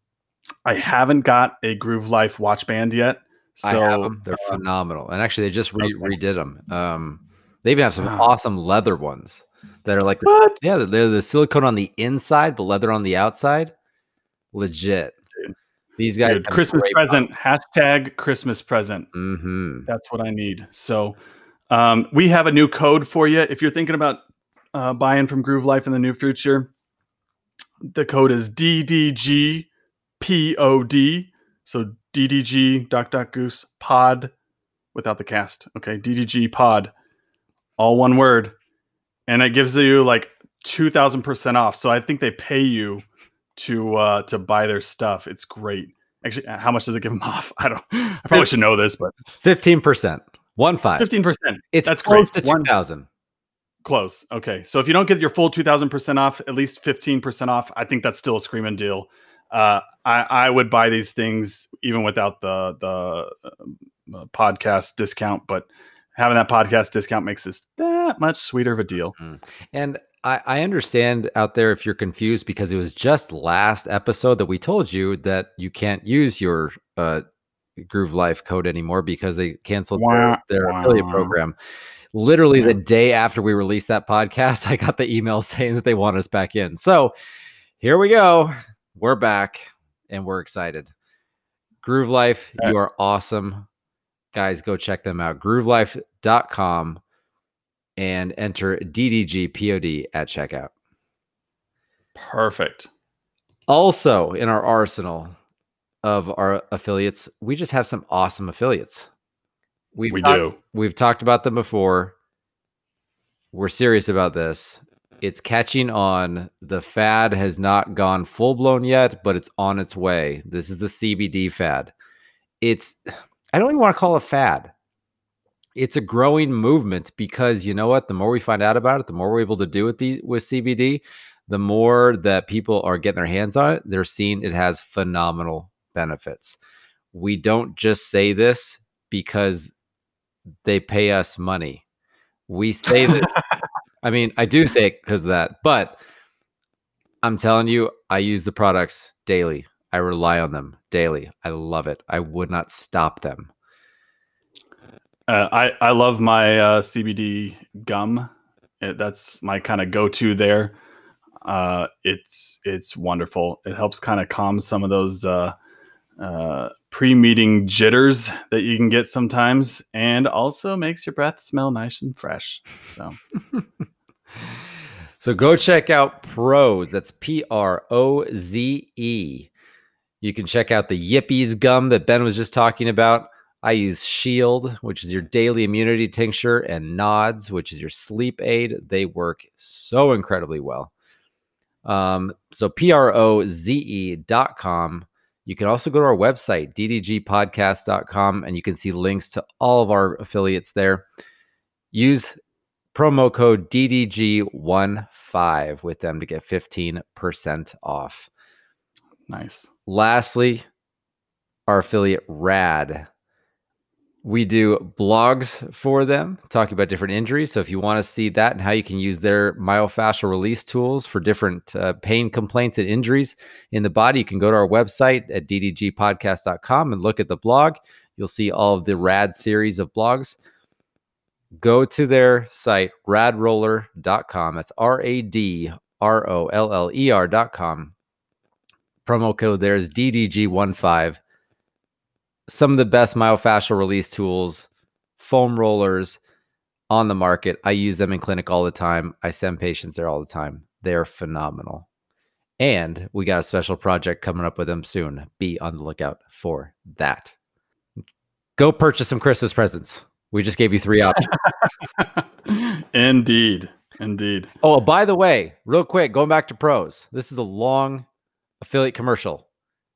Speaker 3: I haven't got a Groove Life watch band yet.
Speaker 2: I
Speaker 3: So
Speaker 2: have 'em. They're
Speaker 3: uh,
Speaker 2: phenomenal, and actually, they just re-
Speaker 3: okay.
Speaker 2: redid them. Um, they even have some awesome leather ones that are like,
Speaker 3: what?
Speaker 2: yeah, they're the silicone on the inside, but leather on the outside. Legit.
Speaker 3: Dude.
Speaker 2: These guys,
Speaker 3: Dude, Christmas present. Hashtag Christmas present.
Speaker 2: Mm-hmm.
Speaker 3: That's what I need. So um, we have a new code for you. If you're thinking about uh, buying from Groove Life in the near future, the code is DDGPOD. So DDG Doc Doc Goose Pod without the cast. Okay, DDG Pod, all one word, and it gives you like two thousand percent off. So I think they pay you to uh, to buy their stuff. It's great. Actually, how much does it give them off? I don't. I probably should know this, but
Speaker 2: Fifteen percent, one five.
Speaker 3: fifteen percent.
Speaker 2: It's
Speaker 3: that's
Speaker 2: close
Speaker 3: great.
Speaker 2: to
Speaker 3: One-
Speaker 2: two thousand.
Speaker 3: Close. Okay. So if you don't get your full 2000% off, at least 15% off, I think that's still a screaming deal. Uh, I, I would buy these things even without the, the uh, podcast discount, but having that podcast discount makes this that much sweeter of a deal.
Speaker 2: And I, I understand out there if you're confused because it was just last episode that we told you that you can't use your uh, Groove Life code anymore because they canceled
Speaker 3: Wah,
Speaker 2: their, their affiliate program. Literally the day after we released that podcast, I got the email saying that they want us back in. So here we go. We're back and we're excited. Groove Life, you are awesome. Guys, go check them out. Groovelife.com and enter DDGPOD at checkout.
Speaker 3: Perfect.
Speaker 2: Also, in our arsenal of our affiliates, we just have some awesome affiliates. We've
Speaker 3: we
Speaker 2: talked-
Speaker 3: do.
Speaker 2: We've talked about them before. We're serious about this. It's catching on. The fad has not gone full blown yet, but it's on its way. This is the CBD fad. It's, I don't even want to call it a fad. It's a growing movement because you know what? The more we find out about it, the more we're able to do with the with CBD, the more that people are getting their hands on it. They're seeing it has phenomenal benefits. We don't just say this because they pay us money. We say this. I mean, I do say it because of that, but I'm telling you, I use the products daily. I rely on them daily. I love it. I would not stop them.
Speaker 3: Uh, I I love my uh, CBD gum. It, that's my kind of go to there. Uh, it's it's wonderful. It helps kind of calm some of those uh, uh, pre meeting jitters that you can get sometimes, and also makes your breath smell nice and fresh. So
Speaker 2: So go check out Proze. That's P R O Z E. You can check out the Yippies gum that Ben was just talking about. I use Shield, which is your daily immunity tincture, and Nods, which is your sleep aid. They work so incredibly well. Um, so P R O Z E dot com. You can also go to our website, ddgpodcast.com, and you can see links to all of our affiliates there. Use promo code DDG15 with them to get 15% off.
Speaker 3: Nice.
Speaker 2: Lastly, our affiliate Rad. We do blogs for them talking about different injuries. So if you want to see that and how you can use their myofascial release tools for different uh, pain complaints and injuries in the body, you can go to our website at ddgpodcast.com and look at the blog. You'll see all of the Rad series of blogs. Go to their site, radroller.com. That's R A D R O L L E R.com. Promo code there is DDG15 some of the best myofascial release tools, foam rollers on the market. I use them in clinic all the time. I send patients there all the time. They are phenomenal. And we got a special project coming up with them soon. Be on the lookout for that. Go purchase some Christmas presents. We just gave you three options.
Speaker 3: Indeed. Indeed.
Speaker 2: oh, by the way, real quick, going back to Proze, This is a long affiliate commercial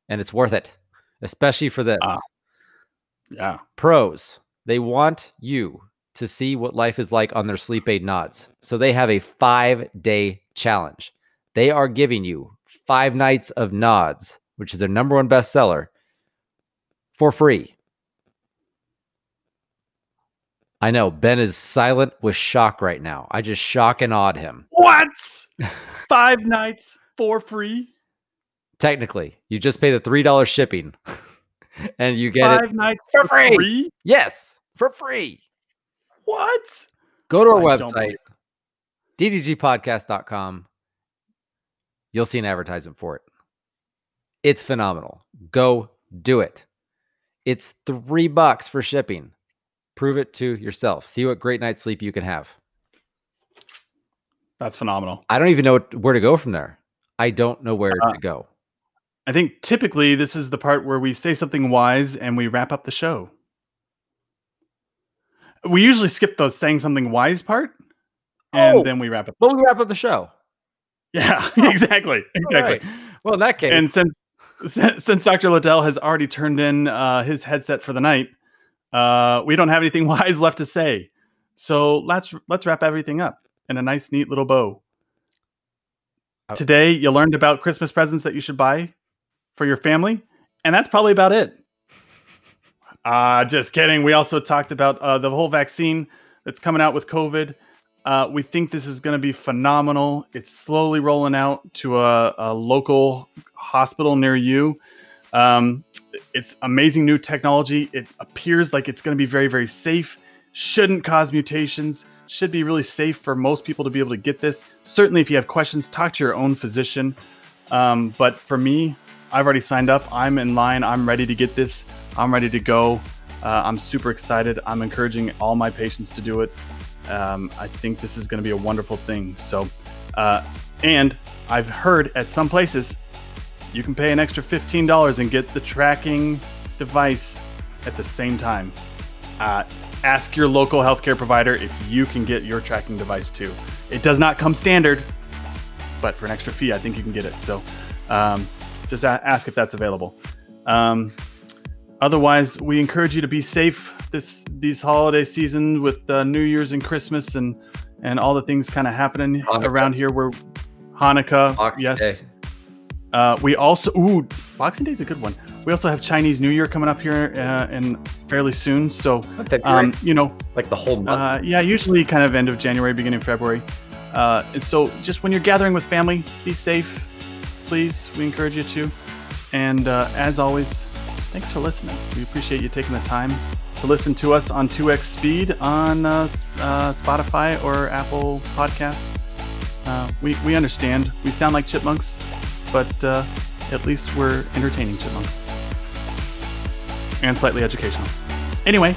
Speaker 2: and it's worth it, especially for this.
Speaker 3: Ah. Yeah.
Speaker 2: Proze, they want you to see what life is like on their sleep aid nods. So they have a five day challenge. They are giving you five nights of nods, which is their number one bestseller, for free. I know Ben is silent with shock right now. I just shock and awed him.
Speaker 3: What? Five nights for free?
Speaker 2: Technically, you just pay the $3 shipping and you get
Speaker 3: Five
Speaker 2: it
Speaker 3: nights
Speaker 2: for free.
Speaker 3: free?
Speaker 2: Yes, for free.
Speaker 3: What?
Speaker 2: Go to our
Speaker 3: I
Speaker 2: website, ddgpodcast.com. You'll see an advertisement for it. It's phenomenal. Go do it. It's three bucks for shipping. Prove it to yourself. See what great night's sleep you can have.
Speaker 3: That's phenomenal.
Speaker 2: I don't even know where to go from there. I don't know where
Speaker 3: Uh,
Speaker 2: to go.
Speaker 3: I think typically this is the part where we say something wise and we wrap up the show. We usually skip the saying something wise part and
Speaker 2: Oh.
Speaker 3: then we wrap up.
Speaker 2: But we wrap up the show.
Speaker 3: Yeah, exactly. Exactly.
Speaker 2: right. Well, in that case,
Speaker 3: And since since since Dr. Liddell has already turned in uh, his headset for the night, uh, we don't have anything wise left to say. So let's let's wrap everything up in a nice, neat little bow.
Speaker 2: Uh,
Speaker 3: Today, you learned about Christmas presents that you should buy for your family, and that's probably about it. Uh, just kidding. We also talked about uh, the whole vaccine that's coming out with COVID. Uh, we think this is going to be phenomenal. It's slowly rolling out to a, a local hospital near you. Um, it's amazing new technology. It appears like it's going to be very, very safe. Shouldn't cause mutations. Should be really safe for most people to be able to get this. Certainly, if you have questions, talk to your own physician. Um, but for me, I've already signed up. I'm in line. I'm ready to get this. I'm ready to go. Uh, I'm super excited. I'm encouraging all my patients to do it. Um, I think this is going to be a wonderful thing. So, uh, and I've heard at some places you can pay an extra $15 and get the tracking device at the same time. Uh, ask your local healthcare provider if you can get your tracking device too. It does not come standard, but for an extra fee, I think you can get it. So um, just a- ask if that's available. Um, otherwise, we encourage you to be safe this these holiday seasons with uh, New Year's and Christmas and and all the things kind of happening
Speaker 2: Hanukkah.
Speaker 3: around here. Where Hanukkah,
Speaker 2: Boxing
Speaker 3: yes.
Speaker 2: Day.
Speaker 3: Uh, we also ooh, Boxing Day is a good one. We also have Chinese New Year coming up here uh, in fairly soon. So um, you know,
Speaker 2: like the whole month.
Speaker 3: uh, yeah, usually kind of end of January, beginning of February. Uh, and so just when you're gathering with family, be safe, please. We encourage you to. And uh, as always, thanks for listening. We appreciate you taking the time to listen to us on 2x speed on uh, uh, Spotify or Apple Podcasts. Uh, we, we understand. We sound like chipmunks, but uh, at least we're entertaining chipmunks and slightly educational. Anyway,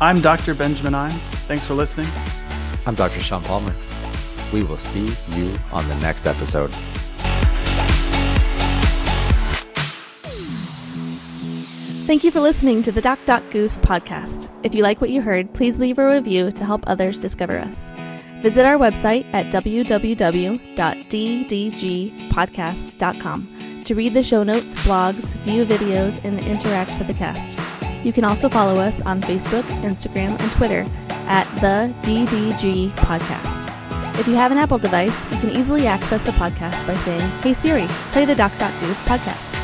Speaker 3: I'm Dr. Benjamin Imes. Thanks for listening.
Speaker 2: I'm Dr. Sean Palmer. We will see you on the next episode.
Speaker 5: Thank you for listening to the Doc Doc Goose podcast. If you like what you heard, please leave a review to help others discover us. Visit our website at www.ddgpodcast.com to read the show notes, blogs, view videos, and interact with the cast. You can also follow us on Facebook, Instagram, and Twitter at the DDG Podcast. If you have an Apple device, you can easily access the podcast by saying, Hey Siri, play the Doc Doc Goose podcast.